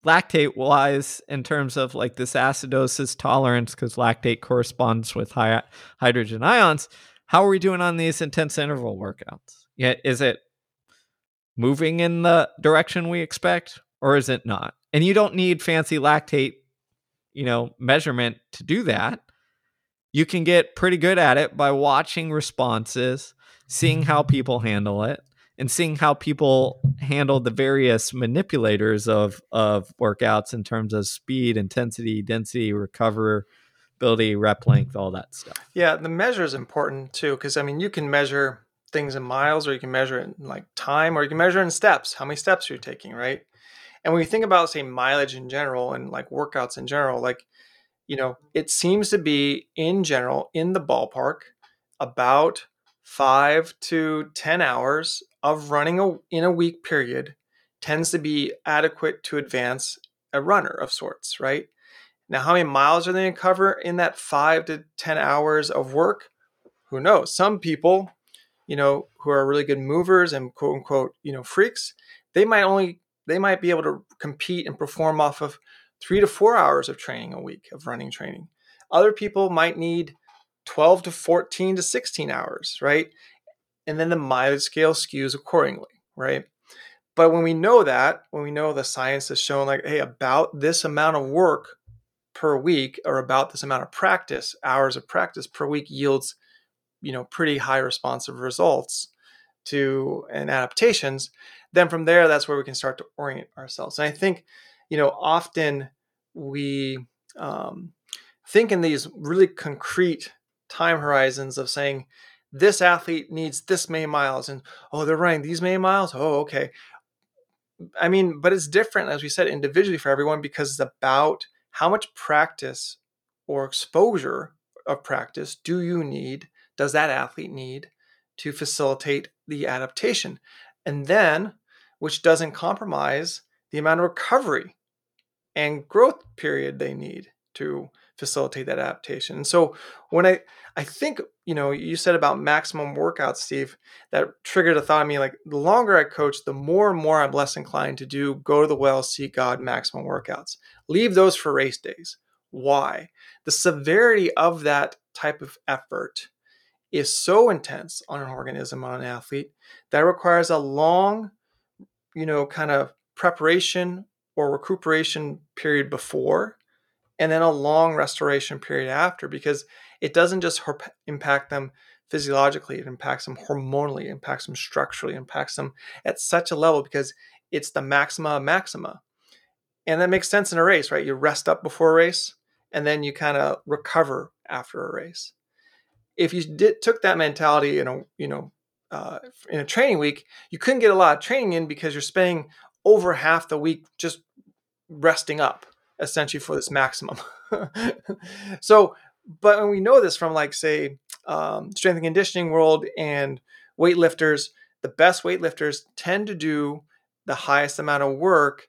lactate wise in terms of like this acidosis tolerance? Because lactate corresponds with high hydrogen ions. How are we doing on these intense interval workouts? Yeah is it moving in the direction we expect or is it not? And you don't need fancy lactate you know measurement to do that. You can get pretty good at it by watching responses seeing how people handle it and seeing how people handle the various manipulators of of workouts in terms of speed, intensity, density, recoverability, rep length, all that stuff. Yeah, the measure is important too because I mean you can measure things in miles or you can measure it in like time or you can measure in steps, how many steps you're taking, right? And when you think about say mileage in general and like workouts in general, like you know, it seems to be in general in the ballpark about 5 to 10 hours of running a, in a week period tends to be adequate to advance a runner of sorts, right? Now, how many miles are they going to cover in that five to 10 hours of work? Who knows? Some people, you know, who are really good movers and quote unquote, you know, freaks, they might only, they might be able to compete and perform off of three to four hours of training a week of running training. Other people might need 12 to 14 to 16 hours, right? And then the mileage scale skews accordingly, right? But when we know that, when we know the science has shown, like, hey, about this amount of work per week or about this amount of practice, hours of practice per week yields, you know, pretty high responsive results to and adaptations, then from there, that's where we can start to orient ourselves. And I think, you know, often we um, think in these really concrete time horizons of saying, this athlete needs this many miles and oh they're running these many miles? Oh okay. I mean but it's different as we said individually for everyone because it's about how much practice or exposure of practice do you need does that athlete need to facilitate the adaptation? And then which doesn't compromise the amount of recovery and growth period they need to facilitate that adaptation. And so when I I think, you know, you said about maximum workouts, Steve, that triggered a thought in me like the longer I coach, the more and more I'm less inclined to do go to the well, see God maximum workouts. Leave those for race days. Why? The severity of that type of effort is so intense on an organism, on an athlete, that requires a long, you know, kind of preparation or recuperation period before and then a long restoration period after because it doesn't just impact them physiologically it impacts them hormonally impacts them structurally impacts them at such a level because it's the maxima maxima. And that makes sense in a race right? You rest up before a race and then you kind of recover after a race. If you did, took that mentality in a you know uh, in a training week you couldn't get a lot of training in because you're spending over half the week just resting up essentially for this maximum. so, but when we know this from like say um, strength and conditioning world and weightlifters, the best weightlifters tend to do the highest amount of work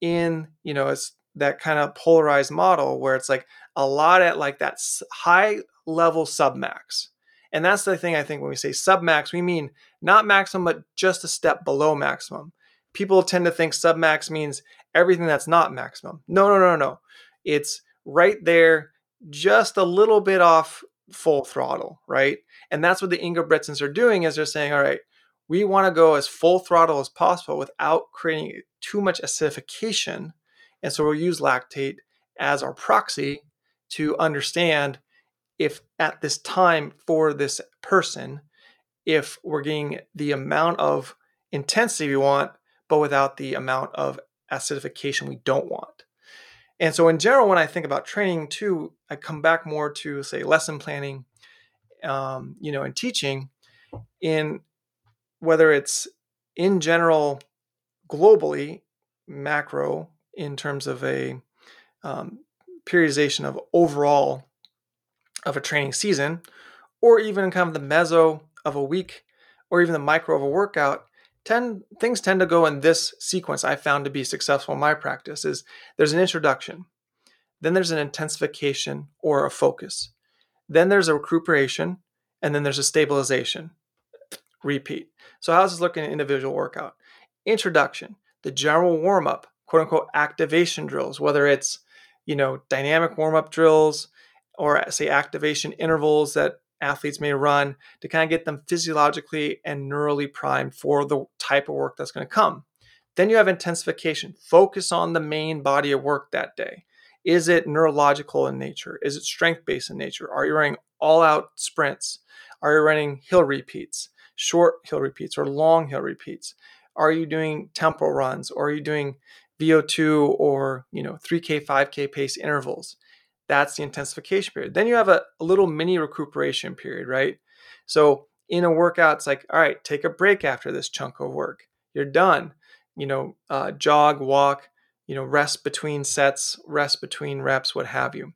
in you know it's that kind of polarized model where it's like a lot at like that high level submax. And that's the thing I think when we say submax, we mean not maximum, but just a step below maximum. People tend to think submax means everything that's not maximum. No, no, no, no. It's right there, just a little bit off full throttle, right? And that's what the Ingebrigtsens are doing is they're saying, all right, we want to go as full throttle as possible without creating too much acidification. And so we'll use lactate as our proxy to understand if at this time for this person, if we're getting the amount of intensity we want, but without the amount of acidification we don't want. And so, in general, when I think about training too, I come back more to say lesson planning, um, you know, and teaching in whether it's in general, globally, macro, in terms of a um, periodization of overall of a training season, or even kind of the meso of a week, or even the micro of a workout, tend things tend to go in this sequence i found to be successful in my practice is there's an introduction then there's an intensification or a focus then there's a recuperation and then there's a stabilization repeat. So how's this look in an individual workout? Introduction the general warm-up quote unquote activation drills, whether it's, you know, dynamic warm up drills or say activation intervals that athletes may run to kind of get them physiologically and neurally primed for the type of work that's going to come. Then you have intensification. Focus on the main body of work that day. Is it neurological in nature? Is it strength based in nature? Are you running all out sprints? Are you running hill repeats, short hill repeats, or long hill repeats? Are you doing tempo runs? Or are you doing VO2 or you know 3K, 5K pace intervals? That's the intensification period. Then you have a, a little mini recuperation period, right? So in a workout, it's like, all right, take a break after this chunk of work. You're done. You know, uh, jog, walk, you know, rest between sets, rest between reps, what have you.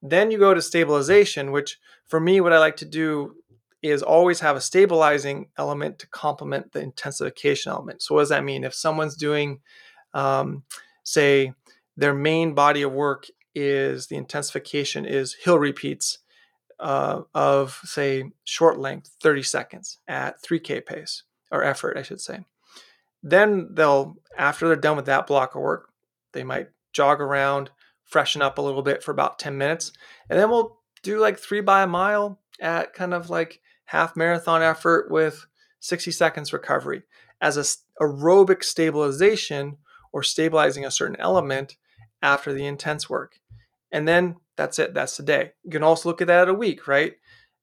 Then you go to stabilization, which for me, what I like to do is always have a stabilizing element to complement the intensification element. So, what does that mean? If someone's doing, um, say, their main body of work is the intensification is hill repeats uh, of, say, short length, 30 seconds at 3K pace or effort, I should say. Then they'll, after they're done with that block of work, they might jog around, freshen up a little bit for about 10 minutes, and then we'll do like three by a mile at kind of like half marathon effort with 60 seconds recovery as a aerobic stabilization or stabilizing a certain element after the intense work. And then that's it, that's the day. You can also look at that at a week, right?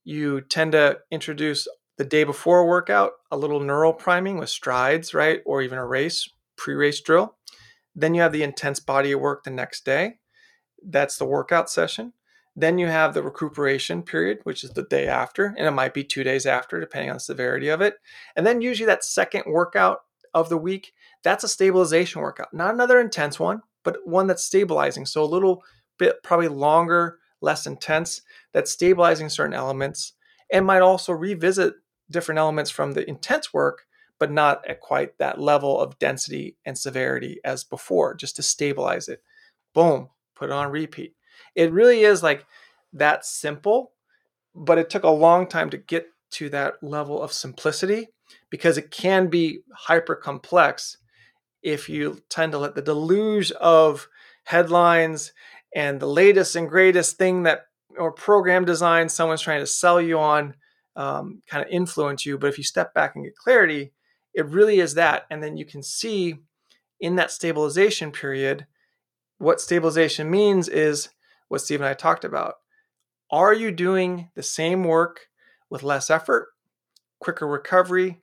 You tend to introduce the day before a workout a little neural priming with strides, right? Or even a race, pre race drill. Then you have the intense body of work the next day. That's the workout session. Then you have the recuperation period, which is the day after, and it might be two days after, depending on the severity of it. And then usually that second workout of the week, that's a stabilization workout, not another intense one, but one that's stabilizing. So a little bit probably longer, less intense, that's stabilizing certain elements, and might also revisit different elements from the intense work but not at quite that level of density and severity as before, just to stabilize it. Boom, put it on repeat. It really is like that simple, but it took a long time to get to that level of simplicity because it can be hyper complex if you tend to let the deluge of headlines and the latest and greatest thing that or program design someone's trying to sell you on um, kind of influence you. But if you step back and get clarity, it really is that. And then you can see in that stabilization period, what stabilization means is what Steve and I talked about. Are you doing the same work with less effort, quicker recovery,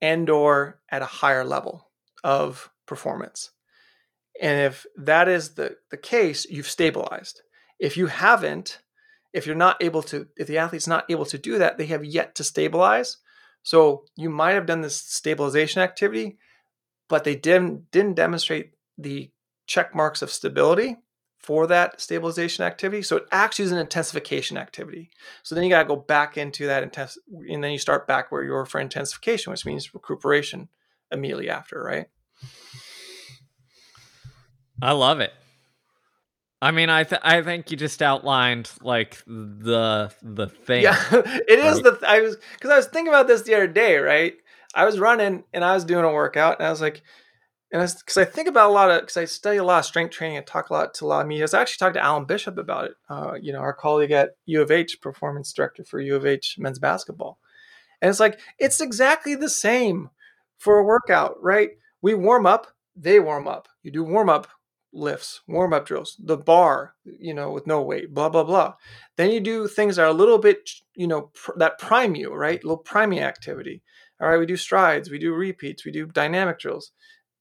and or at a higher level of performance? And if that is the, the case, you've stabilized. If you haven't, if you're not able to, if the athlete's not able to do that, they have yet to stabilize, so you might have done this stabilization activity, but they didn't didn't demonstrate the check marks of stability for that stabilization activity. So it actually is an intensification activity. So then you got to go back into that intense, and then you start back where you were for intensification, which means recuperation immediately after, right? I love it. I mean, I th- I think you just outlined like the the thing. Yeah, it is right? the I was because I was thinking about this the other day, right? I was running and I was doing a workout, and I was like, and I because I, I, think about a lot of because I study a lot of strength training and talk a lot to a lot of media. I actually talked to Alan Bishop about it. Uh, you know, our colleague at U of H, performance director for U of H men's basketball, and it's like it's exactly the same for a workout, right? We warm up, they warm up. You do warm up lifts, warm up drills, the bar, you know, with no weight, blah, blah, blah. Then you do things that are a little bit, you know, pr- that prime you, right? A little priming activity. All right, we do strides, we do repeats, we do dynamic drills.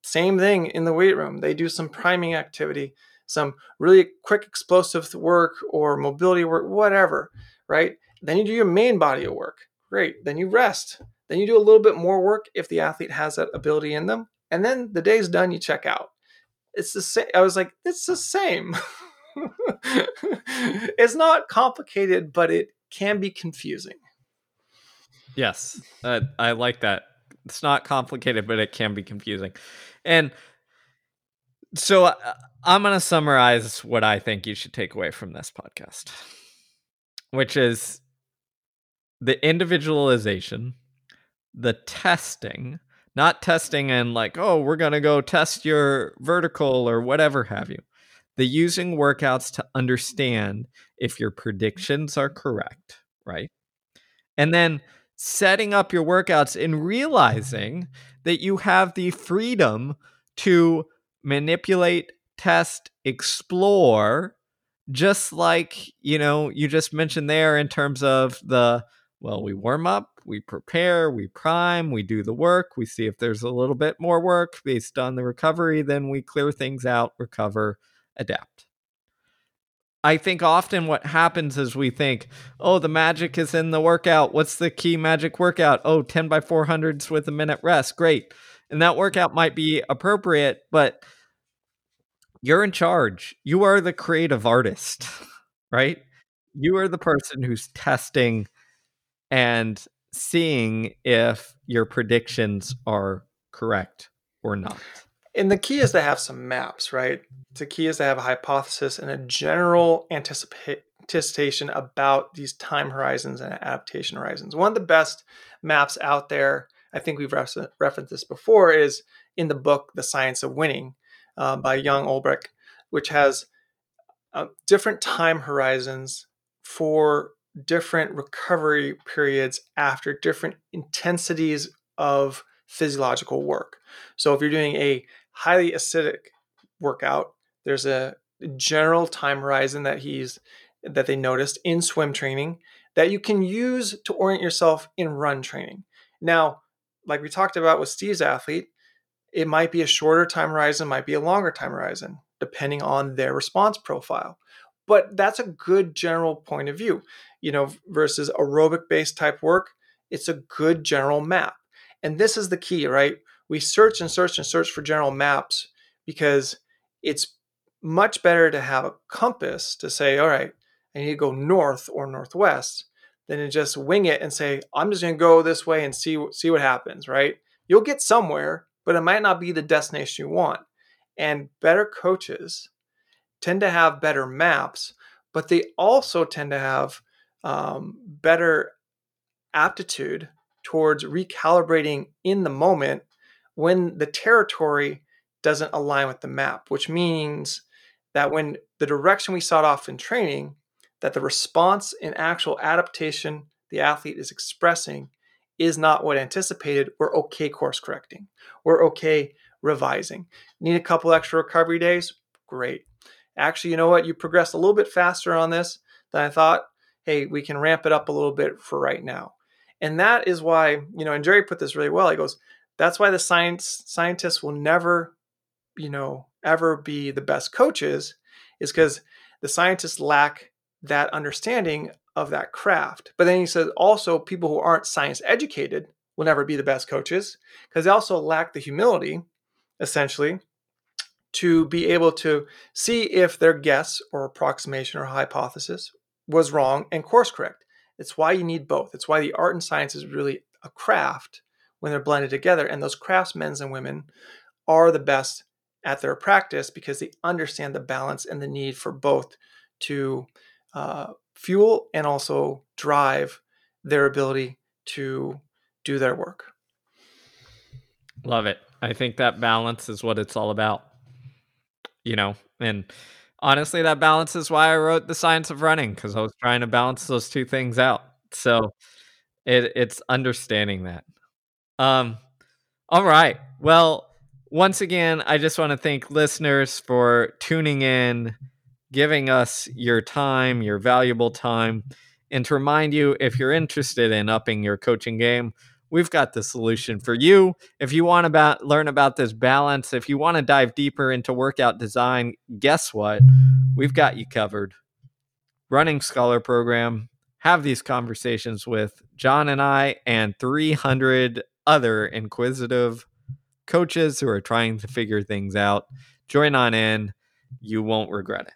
Same thing in the weight room. They do some priming activity, some really quick explosive work or mobility work, whatever, right? Then you do your main body of work. Great. Then you rest. Then you do a little bit more work if the athlete has that ability in them. And then the day's done, you check out it's the same. I was like, it's the same. it's not complicated, but it can be confusing. Yes, uh, I like that. It's not complicated, but it can be confusing. And so uh, I'm going to summarize what I think you should take away from this podcast, which is the individualization, the testing, not testing and like, oh, we're going to go test your vertical or whatever have you. The using workouts to understand if your predictions are correct, right? And then setting up your workouts and realizing that you have the freedom to manipulate, test, explore, just like, you know, you just mentioned there in terms of the well, we warm up, we prepare, we prime, we do the work, we see if there's a little bit more work based on the recovery, then we clear things out, recover, adapt. I think often what happens is we think, oh, the magic is in the workout. What's the key magic workout? Oh, 10 by 400s with a minute rest. Great. And that workout might be appropriate, but you're in charge. You are the creative artist, right? You are the person who's testing and seeing if your predictions are correct or not. And the key is to have some maps, right? The key is to have a hypothesis and a general anticipation about these time horizons and adaptation horizons. One of the best maps out there, I think we've referenced this before, is in the book The Science of Winning uh, by Jan Olbrecht, which has uh, different time horizons for different recovery periods after different intensities of physiological work. So if you're doing a highly acidic workout, there's a general time horizon that he's that they noticed in swim training that you can use to orient yourself in run training. Now, like we talked about with Steve's athlete, it might be a shorter time horizon, might be a longer time horizon, depending on their response profile. But that's a good general point of view you know, versus aerobic based type work, it's a good general map. And this is the key, right? We search and search and search for general maps because it's much better to have a compass to say, all right, I need to go north or northwest than to just wing it and say, I'm just going to go this way and see see what happens, right? You'll get somewhere, but it might not be the destination you want. And better coaches tend to have better maps, but they also tend to have um, better aptitude towards recalibrating in the moment when the territory doesn't align with the map, which means that when the direction we sought off in training, that the response in actual adaptation the athlete is expressing is not what anticipated, we're okay course correcting. We're okay revising. Need a couple extra recovery days? Great. Actually, you know what? You progressed a little bit faster on this than I thought hey, we can ramp it up a little bit for right now. And that is why, you know, and Jerry put this really well. He goes, that's why the science scientists will never, you know, ever be the best coaches, is because the scientists lack that understanding of that craft. But then he says also people who aren't science educated will never be the best coaches because they also lack the humility, essentially, to be able to see if their guess or approximation or hypothesis was wrong and course correct. It's why you need both. It's why the art and science is really a craft when they're blended together. And those craftsmen and women are the best at their practice because they understand the balance and the need for both to uh, fuel and also drive their ability to do their work. Love it. I think that balance is what it's all about. You know, and honestly, that balance is why I wrote the science of running because I was trying to balance those two things out. So it, it's understanding that. Um, all right. Well, once again, I just want to thank listeners for tuning in, giving us your time, your valuable time, and to remind you if you're interested in upping your coaching game, we've got the solution for you. If you want to learn about this balance, if you want to dive deeper into workout design, guess what? We've got you covered. Running Scholar program. Have these conversations with Jon and I and 300 other inquisitive coaches who are trying to figure things out. Join on in. You won't regret it.